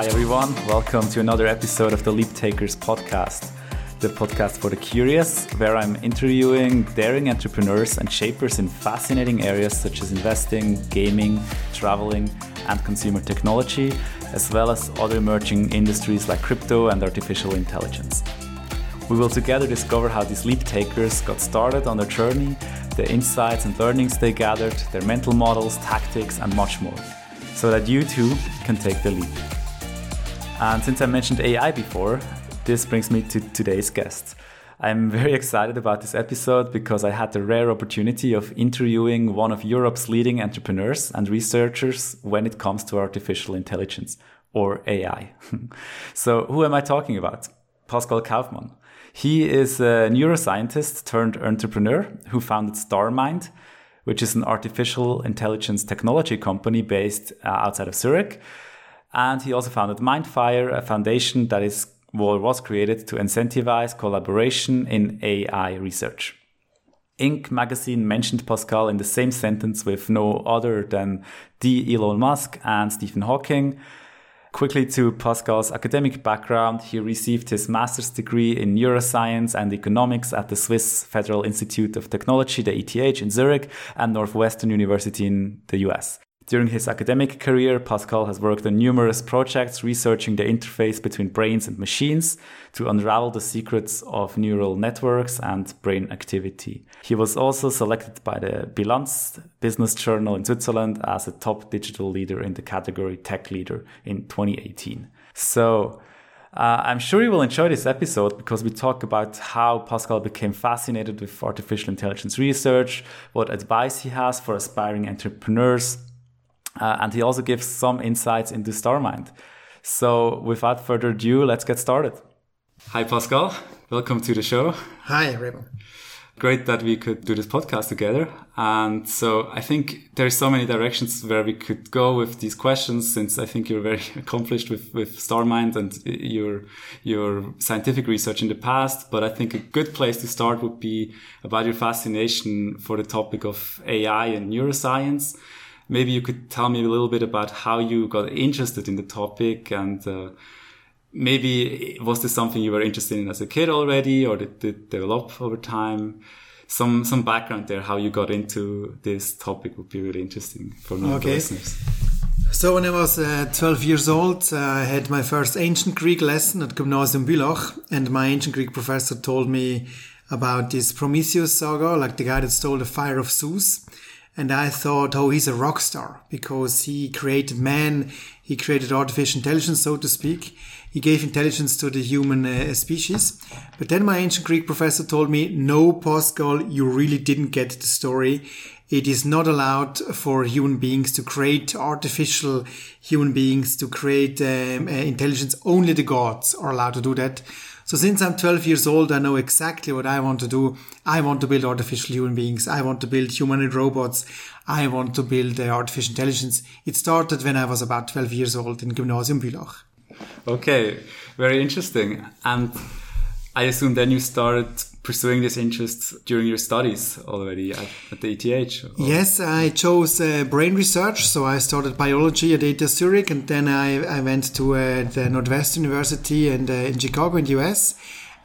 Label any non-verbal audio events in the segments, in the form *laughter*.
Hi, everyone. Welcome to another episode of the Leap Takers podcast, the podcast for the curious, where I'm interviewing daring entrepreneurs and shapers in fascinating areas such as investing, gaming, traveling, and consumer technology, as well as other emerging industries like crypto and artificial intelligence. We will together discover how these leap takers got started on their journey, the insights and learnings they gathered, their mental models, tactics, and much more, so that you too can take the leap. And since I mentioned AI before, this brings me to today's guest. I'm very excited about this episode because I had the rare opportunity of interviewing one of Europe's leading entrepreneurs and researchers when it comes to artificial intelligence or AI. *laughs* so, who am I talking about? Pascal Kaufmann. He is a neuroscientist turned entrepreneur who founded StarMind, which is an artificial intelligence technology company based uh, outside of Zurich. And he also founded Mindfire, a foundation that is well, was created to incentivize collaboration in AI research. Inc. magazine mentioned Pascal in the same sentence with no other than the Elon Musk and Stephen Hawking. Quickly to Pascal's academic background, he received his master's degree in neuroscience and economics at the Swiss Federal Institute of Technology, the ETH, in Zurich, and Northwestern University in the US. During his academic career, Pascal has worked on numerous projects researching the interface between brains and machines to unravel the secrets of neural networks and brain activity. He was also selected by the Bilanz Business Journal in Switzerland as a top digital leader in the category Tech Leader in 2018. So, uh, I'm sure you will enjoy this episode because we talk about how Pascal became fascinated with artificial intelligence research, what advice he has for aspiring entrepreneurs, uh, and he also gives some insights into StarMind. So, without further ado, let's get started. Hi, Pascal. Welcome to the show. Hi, Remo. Great that we could do this podcast together. And so I think there's so many directions where we could go with these questions since I think you're very *laughs* accomplished with, with StarMind and your, your scientific research in the past. But I think a good place to start would be about your fascination for the topic of AI and neuroscience maybe you could tell me a little bit about how you got interested in the topic and uh, maybe was this something you were interested in as a kid already or did it develop over time some some background there how you got into this topic would be really interesting for okay. listeners so when I was uh, 12 years old, uh, I had my first ancient Greek lesson at Gymnasium Bülach, and my ancient Greek professor told me about this Prometheus saga, like the guy that stole the fire of Zeus. And I thought, oh, he's a rock star because he created man. He created artificial intelligence, so to speak. He gave intelligence to the human uh, species. But then my ancient Greek professor told me, no, Pascal, you really didn't get the story. It is not allowed for human beings to create artificial human beings to create um, uh, intelligence. Only the gods are allowed to do that. So since I'm 12 years old, I know exactly what I want to do. I want to build artificial human beings. I want to build humanoid robots. I want to build uh, artificial intelligence. It started when I was about 12 years old in Gymnasium Bülach. Okay, very interesting. And I assume then you started pursuing this interest during your studies already at, at the ETH? Or? Yes, I chose uh, brain research. So I started biology at ETH Zurich and then I, I went to uh, the Northwestern University and uh, in Chicago in the US.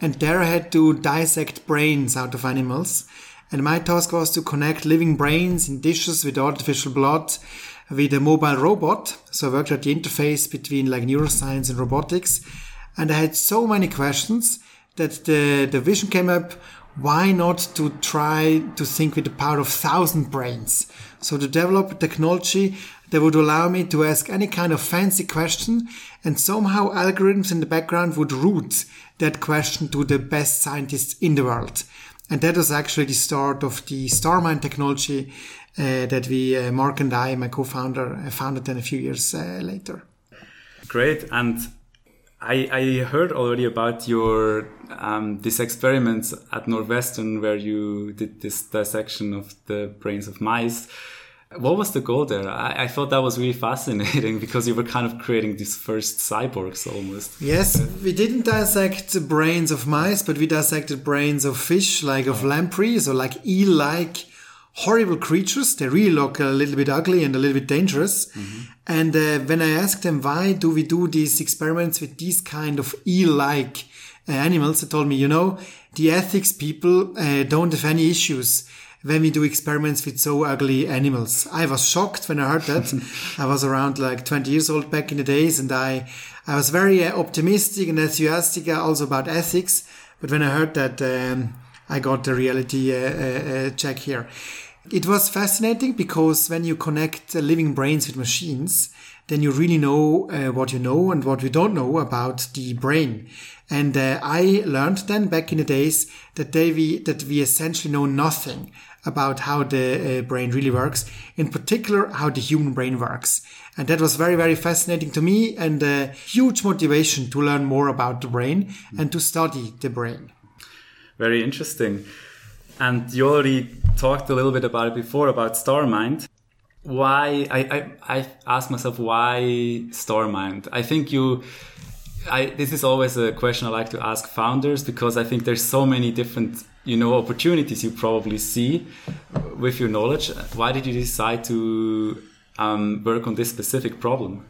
And there I had to dissect brains out of animals. And my task was to connect living brains in dishes with artificial blood with a mobile robot. So I worked at the interface between like neuroscience and robotics. And I had so many questions that the, the vision came up why not to try to think with the power of thousand brains? So to develop a technology that would allow me to ask any kind of fancy question and somehow algorithms in the background would route that question to the best scientists in the world. And that was actually the start of the starmind technology uh, that we uh, mark and i my co-founder uh, founded then a few years uh, later. Great. And I, I heard already about your um, this experiment at Northwestern where you did this dissection of the brains of mice. What was the goal there? I, I, thought that was really fascinating *laughs* because you were kind of creating these first cyborgs almost. Yes, we didn't dissect brains of mice, but we dissected brains of fish, like of lampreys or like eel-like horrible creatures. They really look a little bit ugly and a little bit dangerous. And uh, when I asked them why do we do these experiments with these kind of eel-like uh, animals, they told me, you know, the ethics people uh, don't have any issues when we do experiments with so ugly animals. I was shocked when I heard that. *laughs* I was around like 20 years old back in the days and I, I was very uh, optimistic and enthusiastic also about ethics. But when I heard that, um, I got the reality uh, uh, check here. It was fascinating because when you connect living brains with machines, then you really know uh, what you know and what you don't know about the brain. And uh, I learned then back in the days that they, we, that we essentially know nothing about how the uh, brain really works, in particular how the human brain works. And that was very, very fascinating to me and a huge motivation to learn more about the brain and to study the brain. Very interesting. And you already talked a little bit about it before about StarMind. Why I, I, I asked myself why StarMind. I think you I this is always a question I like to ask founders because I think there's so many different you know opportunities you probably see with your knowledge. Why did you decide to um, work on this specific problem?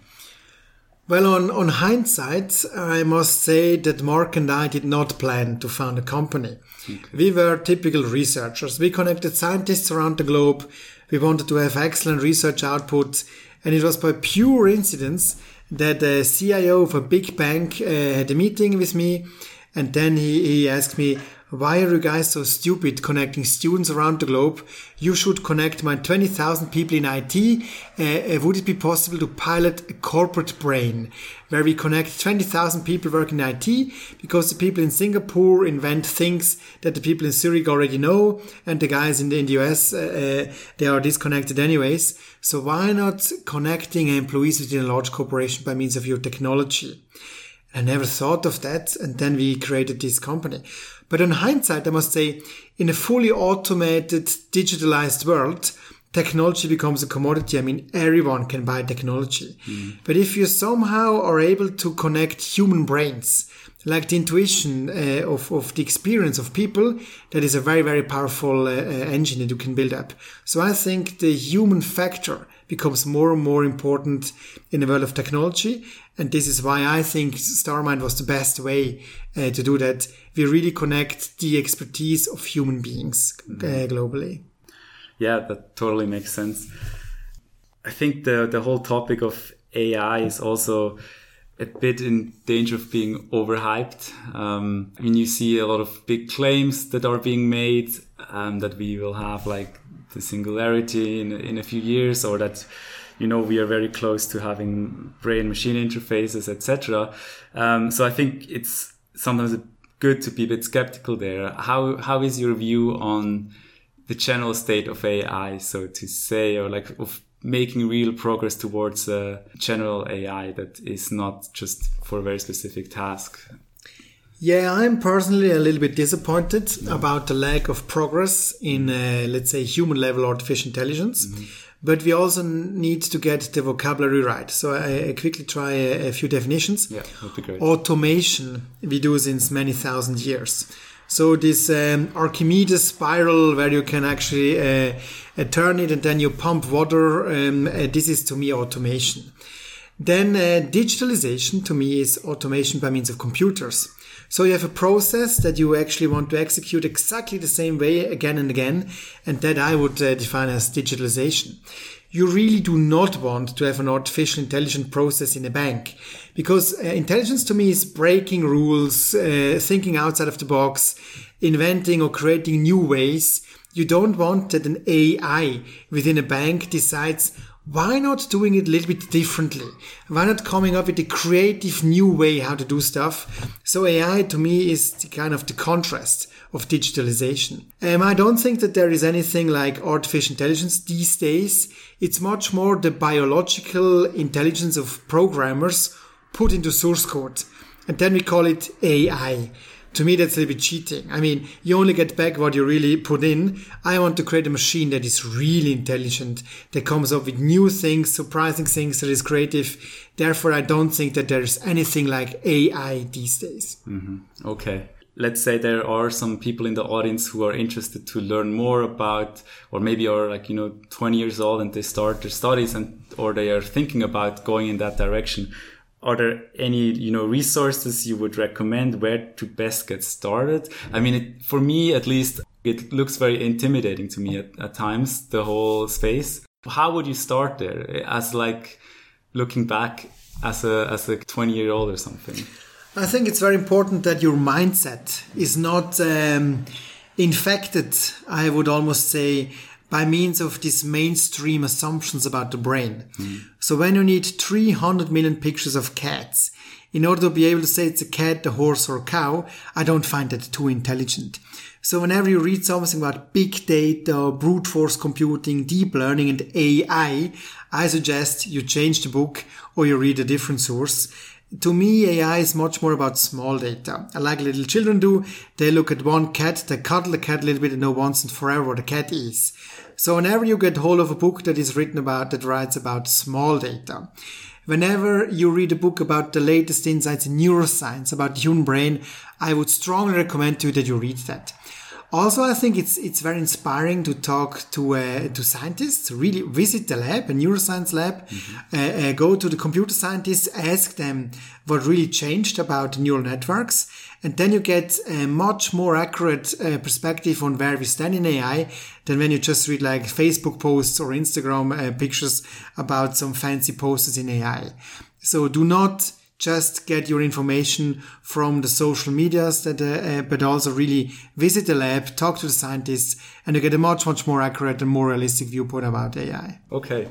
Well, on, on hindsight, I must say that Mark and I did not plan to found a company. Okay. We were typical researchers. We connected scientists around the globe. We wanted to have excellent research output. And it was by pure incidence that the CIO of a big bank uh, had a meeting with me. And then he, he asked me, why are you guys so stupid connecting students around the globe? You should connect my 20,000 people in IT. Uh, uh, would it be possible to pilot a corporate brain where we connect 20,000 people working in IT because the people in Singapore invent things that the people in Zurich already know and the guys in the, in the US, uh, uh, they are disconnected anyways. So why not connecting employees within a large corporation by means of your technology? I never thought of that. And then we created this company. But in hindsight, I must say, in a fully automated, digitalized world, technology becomes a commodity. I mean, everyone can buy technology. Mm. But if you somehow are able to connect human brains, like the intuition uh, of, of the experience of people, that is a very, very powerful uh, uh, engine that you can build up. So I think the human factor becomes more and more important in the world of technology. And this is why I think StarMind was the best way uh, to do that. We really connect the expertise of human beings uh, mm-hmm. globally. Yeah, that totally makes sense. I think the the whole topic of AI is also a bit in danger of being overhyped. Um, I mean, you see a lot of big claims that are being made um, that we will have like singularity in, in a few years or that you know we are very close to having brain machine interfaces etc um, so i think it's sometimes good to be a bit skeptical there. How how is your view on the general state of ai so to say or like of making real progress towards a general ai that is not just for a very specific task yeah, I'm personally a little bit disappointed about the lack of progress in, uh, let's say, human level artificial intelligence. Mm-hmm. But we also need to get the vocabulary right. So I, I quickly try a, a, few definitions. Yeah, that'd be great. Automation we do since many thousand years. So this um, Archimedes spiral where you can actually uh, uh, turn it and then you pump water. Um, uh, this is to me automation. Then uh, digitalization to me is automation by means of computers. So you have a process that you actually want to execute exactly the same way again and again, and that I would uh, define as digitalization. You really do not want to have an artificial intelligence process in a bank because uh, intelligence to me is breaking rules, uh, thinking outside of the box, inventing or creating new ways. You don't want that an AI within a bank decides why not doing it a little bit differently? Why not coming up with a creative new way how to do stuff? So AI to me is the kind of the contrast of digitalization. Um, I don't think that there is anything like artificial intelligence these days. It's much more the biological intelligence of programmers put into source code. And then we call it AI to me that's a little bit cheating. I mean you only get back what you really put in. I want to create a machine that is really intelligent that comes up with new things surprising things that is creative. Therefore i don't think that there's anything like ai these days. Mm-hmm. okay. Let's say there are some people in the audience who are interested to learn more about, or maybe are like, you know, 20 years old and they start their studies and, or they are thinking about going in that direction. Are there any, you know, resources you would recommend where to best get started? I mean, it, for me, at least, it looks very intimidating to me at, at times, the whole space. How would you start there as like looking back as a, as a 20 year old or something? I think it's very important that your mindset is not um, infected, I would almost say, by means of these mainstream assumptions about the brain. Mm. So when you need 300 million pictures of cats, in order to be able to say it's a cat, a horse, or a cow, I don't find that too intelligent. So whenever you read something about big data, brute force computing, deep learning, and AI, I suggest you change the book or you read a different source to me, AI is much more about small data. Like little children do, they look at one cat, they cuddle the cat a little bit and know once and forever what a cat is. So whenever you get hold of a book that is written about, that writes about small data, whenever you read a book about the latest insights in neuroscience, about the human brain, I would strongly recommend to you that you read that. Also, I think it's it's very inspiring to talk to uh, to scientists. Really visit the lab, a neuroscience lab. Mm-hmm. Uh, uh, go to the computer scientists, ask them what really changed about neural networks, and then you get a much more accurate uh, perspective on where we stand in AI than when you just read like Facebook posts or Instagram uh, pictures about some fancy posters in AI. So do not just get your information from the social medias that, uh, uh, but also really visit the lab, talk to the scientists, and you get a much, much more accurate and more realistic viewpoint about AI. Okay,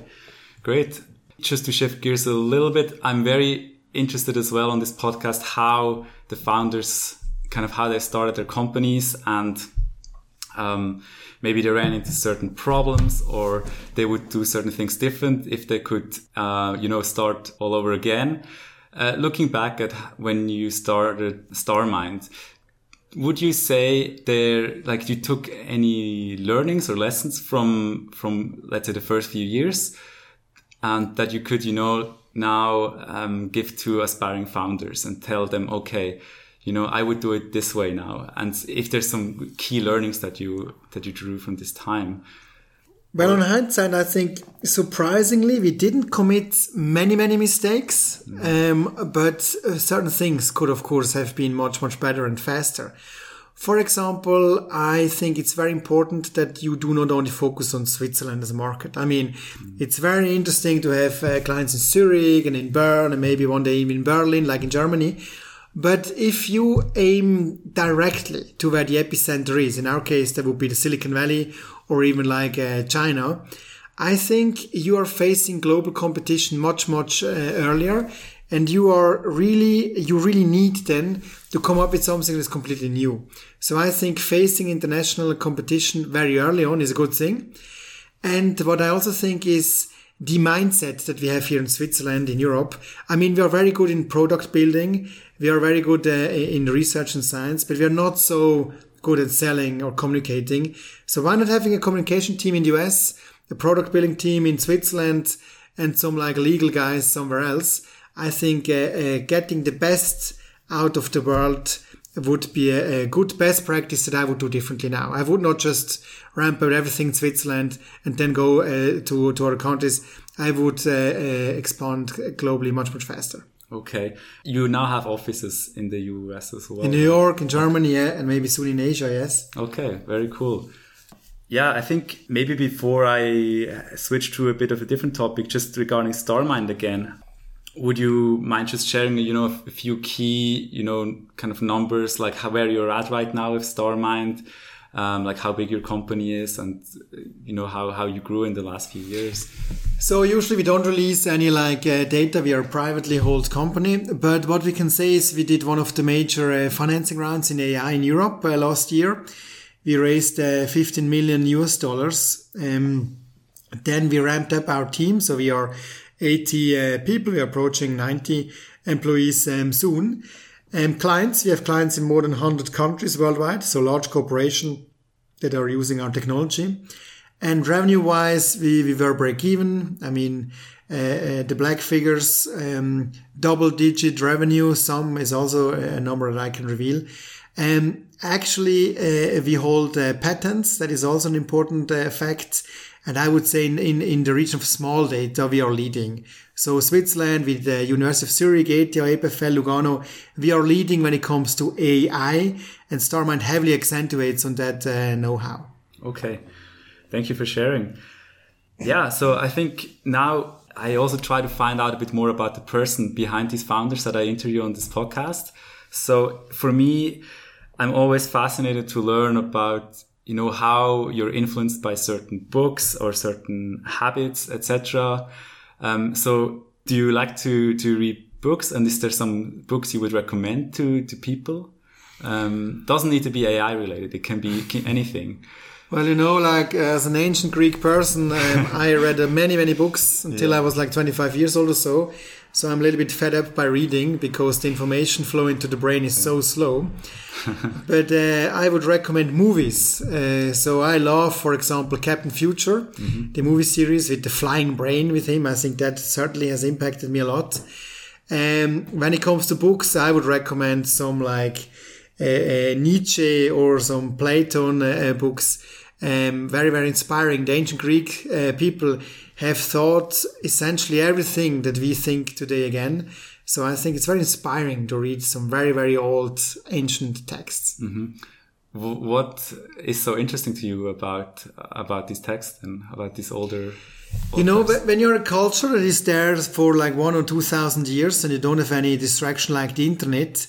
great. Just to shift gears a little bit, I'm very interested as well on this podcast how the founders kind of how they started their companies and um, maybe they ran into certain problems or they would do certain things different if they could uh, you know start all over again uh, looking back at when you started StarMind, would you say there, like you took any learnings or lessons from, from, let's say the first few years and that you could, you know, now, um, give to aspiring founders and tell them, okay, you know, I would do it this way now. And if there's some key learnings that you, that you drew from this time, well, on hindsight, I think surprisingly we didn't commit many, many mistakes, um, but uh, certain things could, of course, have been much, much better and faster. For example, I think it's very important that you do not only focus on Switzerland as a market. I mean, it's very interesting to have uh, clients in Zurich and in Bern and maybe one day even in Berlin, like in Germany. But if you aim directly to where the epicenter is, in our case, that would be the Silicon Valley or even like uh, China, I think you are facing global competition much, much uh, earlier. And you are really, you really need then to come up with something that's completely new. So I think facing international competition very early on is a good thing. And what I also think is the mindset that we have here in Switzerland, in Europe. I mean, we are very good in product building. We are very good uh, in research and science, but we are not so good at selling or communicating. So why not having a communication team in the US, a product building team in Switzerland, and some like legal guys somewhere else? I think uh, uh, getting the best out of the world would be a, a, good best practice that I would do differently now. I would not just ramp up everything in Switzerland and then go uh, to to other countries. I would uh, uh, expand globally much much faster. Okay. You now have offices in the US as well. In New York, in Germany, yeah, and maybe soon in Asia, yes. Okay, very cool. Yeah, I think maybe before I switch to a bit of a different topic, just regarding StarMind again, would you mind just sharing, you know, a few key, you know, kind of numbers, like how, where you're at right now with StarMind? Um, like how big your company is and you know how, how you grew in the last few years. So usually we don't release any like uh, data. We are a privately held company. But what we can say is we did one of the major uh, financing rounds in ai in europe uh, last year. We raised uh, 15 million us dollars. Um, then we ramped up our team. So we are 80 uh, people. We're approaching 90 employees um, soon um, clients, we have clients in more than 100 countries worldwide, so large corporation that are using our technology. And revenue wise, we, we were break even. I mean, uh, uh, the black figures, um, double digit revenue. Some is also a number that I can reveal. And actually, uh, we hold uh, patents. That is also an important uh, fact. And I would say in, in, in, the region of small data, we are leading. So Switzerland with the University of Zurich, ETH, EPFL, Lugano, we are leading when it comes to AI and StarMind heavily accentuates on that uh, know-how. Okay. Thank you for sharing. Yeah. So I think now I also try to find out a bit more about the person behind these founders that I interview on this podcast. So for me, I'm always fascinated to learn about you know how you're influenced by certain books or certain habits, etc. Um, so do you like to to read books? And is there some books you would recommend to to people? Um, doesn't need to be AI related. It can be anything. Well, you know, like as an ancient Greek person, um, *laughs* I read uh, many, many books until yeah. I was like 25 years old or so. So I'm a little bit fed up by reading because the information flow into the brain is so slow. *laughs* but uh, I would recommend movies. Uh, so I love, for example, Captain Future, mm-hmm. the movie series with the flying brain with him. I think that certainly has impacted me a lot. Um, when it comes to books, I would recommend some like uh, uh Nietzsche or some Platon uh, uh, books. Um, very, very inspiring. The ancient Greek people have thought essentially everything that we think today again. So I think it's very inspiring to read some very, very old ancient texts. Mm-hmm. What is so interesting to you about about these texts and about these older? you know, texts? when you're a culture that is there for like one or two thousand years and you don't have any distraction like the internet,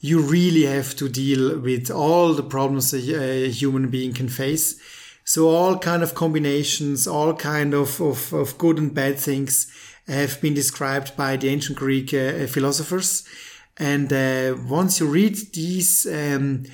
you really have to deal with all the problems a, a human being can face so all kind of combinations, all kind of, of, of good and bad things have been described by the ancient Greek uh, philosophers. And uh, once you read these um,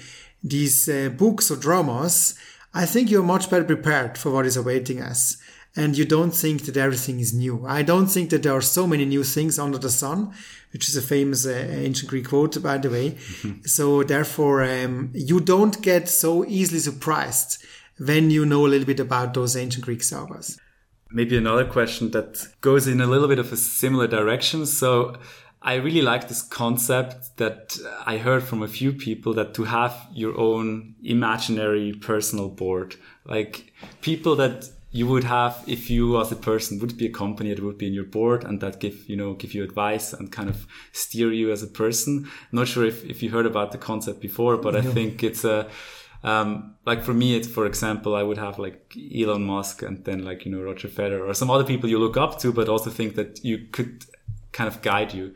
these uh, books or dramas, I think you're much better prepared for what is awaiting us. And you don't think that everything is new. I don't think that there are so many new things under the sun, which is a famous uh, ancient Greek quote, by the way. Mm-hmm. So therefore, um, you don't get so easily surprised when you know a little bit about those ancient Greek sagas. Maybe another question that goes in a little bit of a similar direction. So I really like this concept that I heard from a few people that to have your own imaginary personal board, like people that you would have if you as a person would be a company that would be in your board and that give you know give you advice and kind of steer you as a person. not sure if, if you heard about the concept before, but no. I think it's a um, like for me, it's for example, I would have like Elon Musk and then like you know Roger Federer or some other people you look up to, but also think that you could kind of guide you.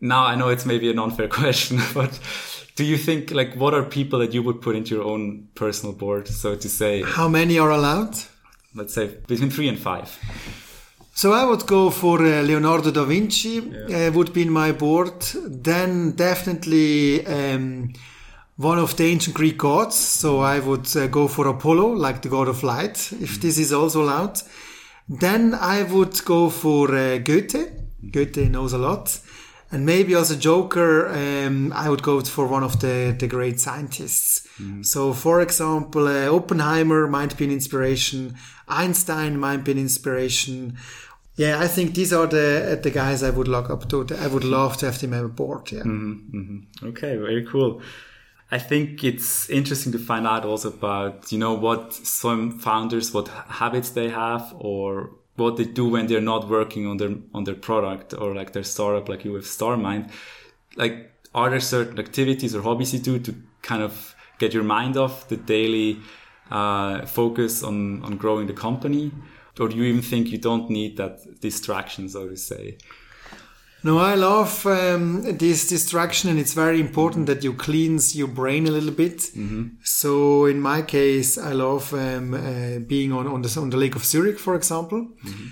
Now I know it's maybe an unfair *laughs* question, but do you think like what are people that you would put into your own personal board, so to say? How many are allowed? Let's say between three and five. So I would go for uh, Leonardo da Vinci. Yeah. Uh, would be in my board. Then definitely. Um, one of the ancient Greek gods. So I would uh, go for Apollo, like the god of light, if this is also allowed. Then I would go for uh, Goethe. Goethe knows a lot. And maybe as a joker, um, I would go for one of the, the great scientists. Mm. So, for example, uh, Oppenheimer might be an inspiration. Einstein might be an inspiration. Yeah, I think these are the the guys I would look up to. I would love to have them on board. Yeah. Mm-hmm, mm-hmm. Okay, very cool. I think it's interesting to find out also about, you know, what some founders, what habits they have or what they do when they're not working on their, on their product or like their startup, like you with StarMind. Like, are there certain activities or hobbies you do to kind of get your mind off the daily uh, focus on, on growing the company? Or do you even think you don't need that distraction, so to say? No, I love um, this distraction, and it's very important that you cleanse your brain a little bit. Mm-hmm. So, in my case, I love um, uh, being on on the, on the Lake of Zurich, for example. Mm-hmm.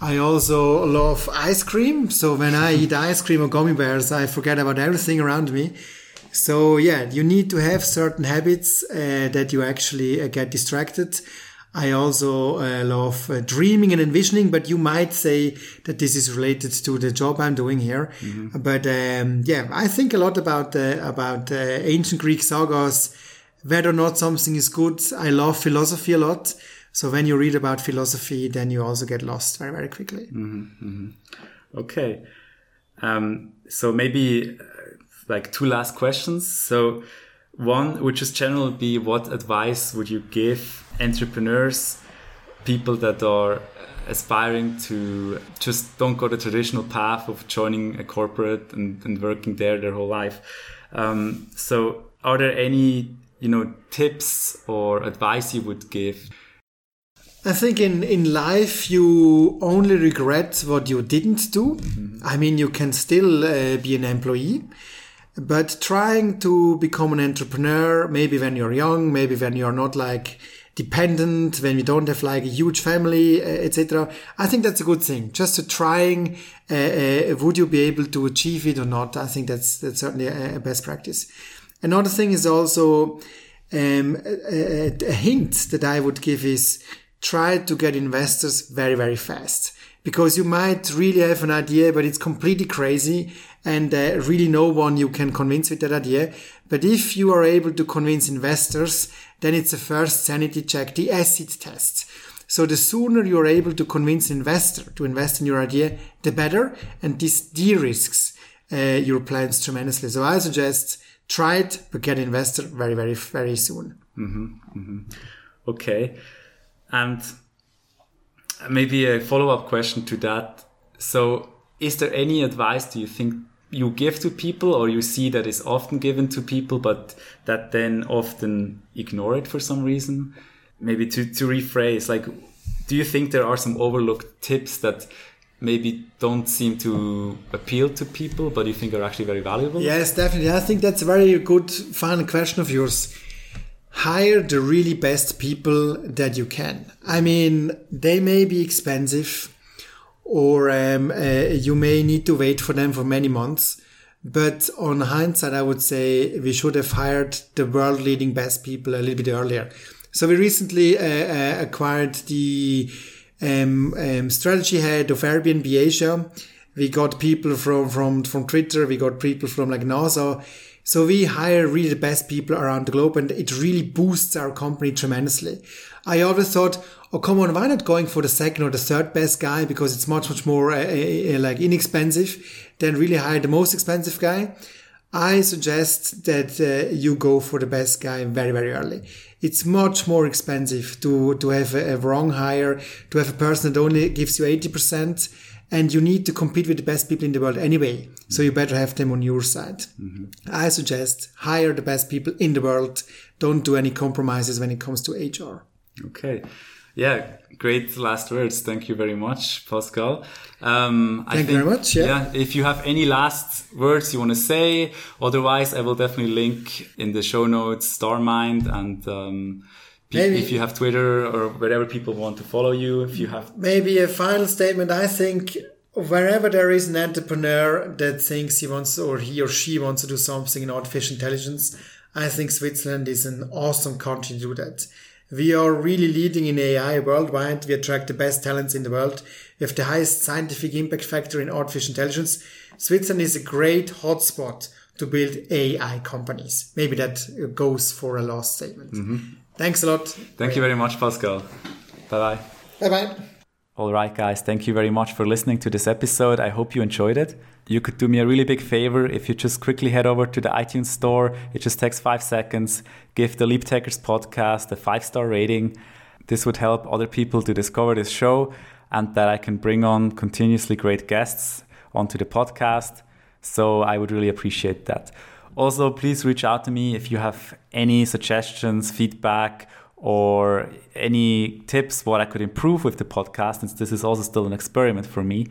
I also love ice cream. So when I eat ice cream or gummy bears, I forget about everything around me. So yeah, you need to have certain habits uh, that you actually uh, get distracted. I also uh, love uh, dreaming and envisioning, but you might say that this is related to the job I'm doing here. Mm-hmm. But um, yeah, I think a lot about uh, about uh, ancient Greek sagas, whether or not something is good. I love philosophy a lot. So when you read about philosophy, then you also get lost very very quickly. Mm-hmm. Mm-hmm. Okay, um, so maybe uh, like two last questions. So One which is generally be what advice would you give entrepreneurs, people that are aspiring to just don't go the traditional path of joining a corporate and, and working there their whole life. Um, so, are there any you know tips or advice you would give? I think in, in life you only regret what you didn't do. Mm-hmm. I mean, you can still uh, be an employee, but trying to become an entrepreneur, maybe when you're young, maybe when you're not like dependent, when we don't have like a huge family, uh, etc. I think that's a good thing. Just trying, uh, would you be able to achieve it or not? I think that's that's certainly a, a best practice. Another thing is also um, a, a hint that I would give is try to get investors very, very fast because you might really have an idea, but it's completely crazy and uh, really no one you can convince with that idea. But if you are able to convince investors, then it's a first sanity check, the acid test. So the sooner you're able to convince investor to invest in your idea, the better. And this de-risks uh, your plans tremendously. So I suggest try it, but get investor very, very, very soon. Mm-hmm, mm-hmm. Okay. And maybe a follow up question to that. So, is there any advice do you think you give to people or you see that is often given to people, but that then often ignore it for some reason? Maybe to, to rephrase, like, do you think there are some overlooked tips that maybe don't seem to appeal to people, but you think are actually very valuable? Yes, definitely. I think that's a very good final question of yours hire the really best people that you can. I mean, they may be expensive or um, uh, you may need to wait for them for many months. But on hindsight, I would say we should have hired the world leading best people a little bit earlier. So we recently uh, uh, acquired the um, um, strategy head of Airbnb Asia. We got people from, from, from Twitter. We got people from like NASA so we hire really the best people around the globe and it really boosts our company tremendously. I always thought, oh, come on, why not going for the second or the third best guy? Because it's much, much more uh, uh, like inexpensive than really hire the most expensive guy. I suggest that uh, you go for the best guy very, very early. It's much more expensive to, to have a, a wrong hire, to have a person that only gives you 80% and you need to compete with the best people in the world anyway. So you better have them on your side. Mm-hmm. I suggest hire the best people in the world. Don't do any compromises when it comes to HR. Okay. Yeah, great last words. Thank you very much, Pascal. Um, Thank you very much. Yeah. yeah. If you have any last words you want to say, otherwise, I will definitely link in the show notes Starmind and um, Maybe, if you have Twitter or wherever people want to follow you, if you have maybe a final statement. I think wherever there is an entrepreneur that thinks he wants or he or she wants to do something in artificial intelligence, I think Switzerland is an awesome country to do that. We are really leading in AI worldwide. We attract the best talents in the world. We have the highest scientific impact factor in artificial intelligence. Switzerland is a great hotspot to build AI companies. Maybe that goes for a last statement. Mm-hmm. Thanks a lot. Thank you very much, Pascal. Bye bye. Bye bye. All right, guys, thank you very much for listening to this episode. I hope you enjoyed it. You could do me a really big favor if you just quickly head over to the iTunes store. It just takes five seconds. Give the Leap Takers podcast a five star rating. This would help other people to discover this show and that I can bring on continuously great guests onto the podcast. So I would really appreciate that. Also, please reach out to me if you have any suggestions, feedback, or any tips what I could improve with the podcast, since this is also still an experiment for me.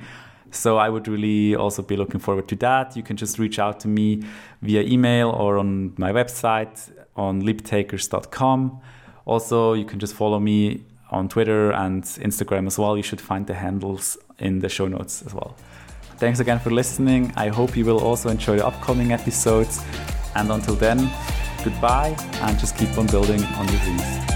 So I would really also be looking forward to that. You can just reach out to me via email or on my website on leaptakers.com. Also, you can just follow me on Twitter and Instagram as well. You should find the handles in the show notes as well. Thanks again for listening. I hope you will also enjoy the upcoming episodes. And until then, goodbye and just keep on building on your dreams.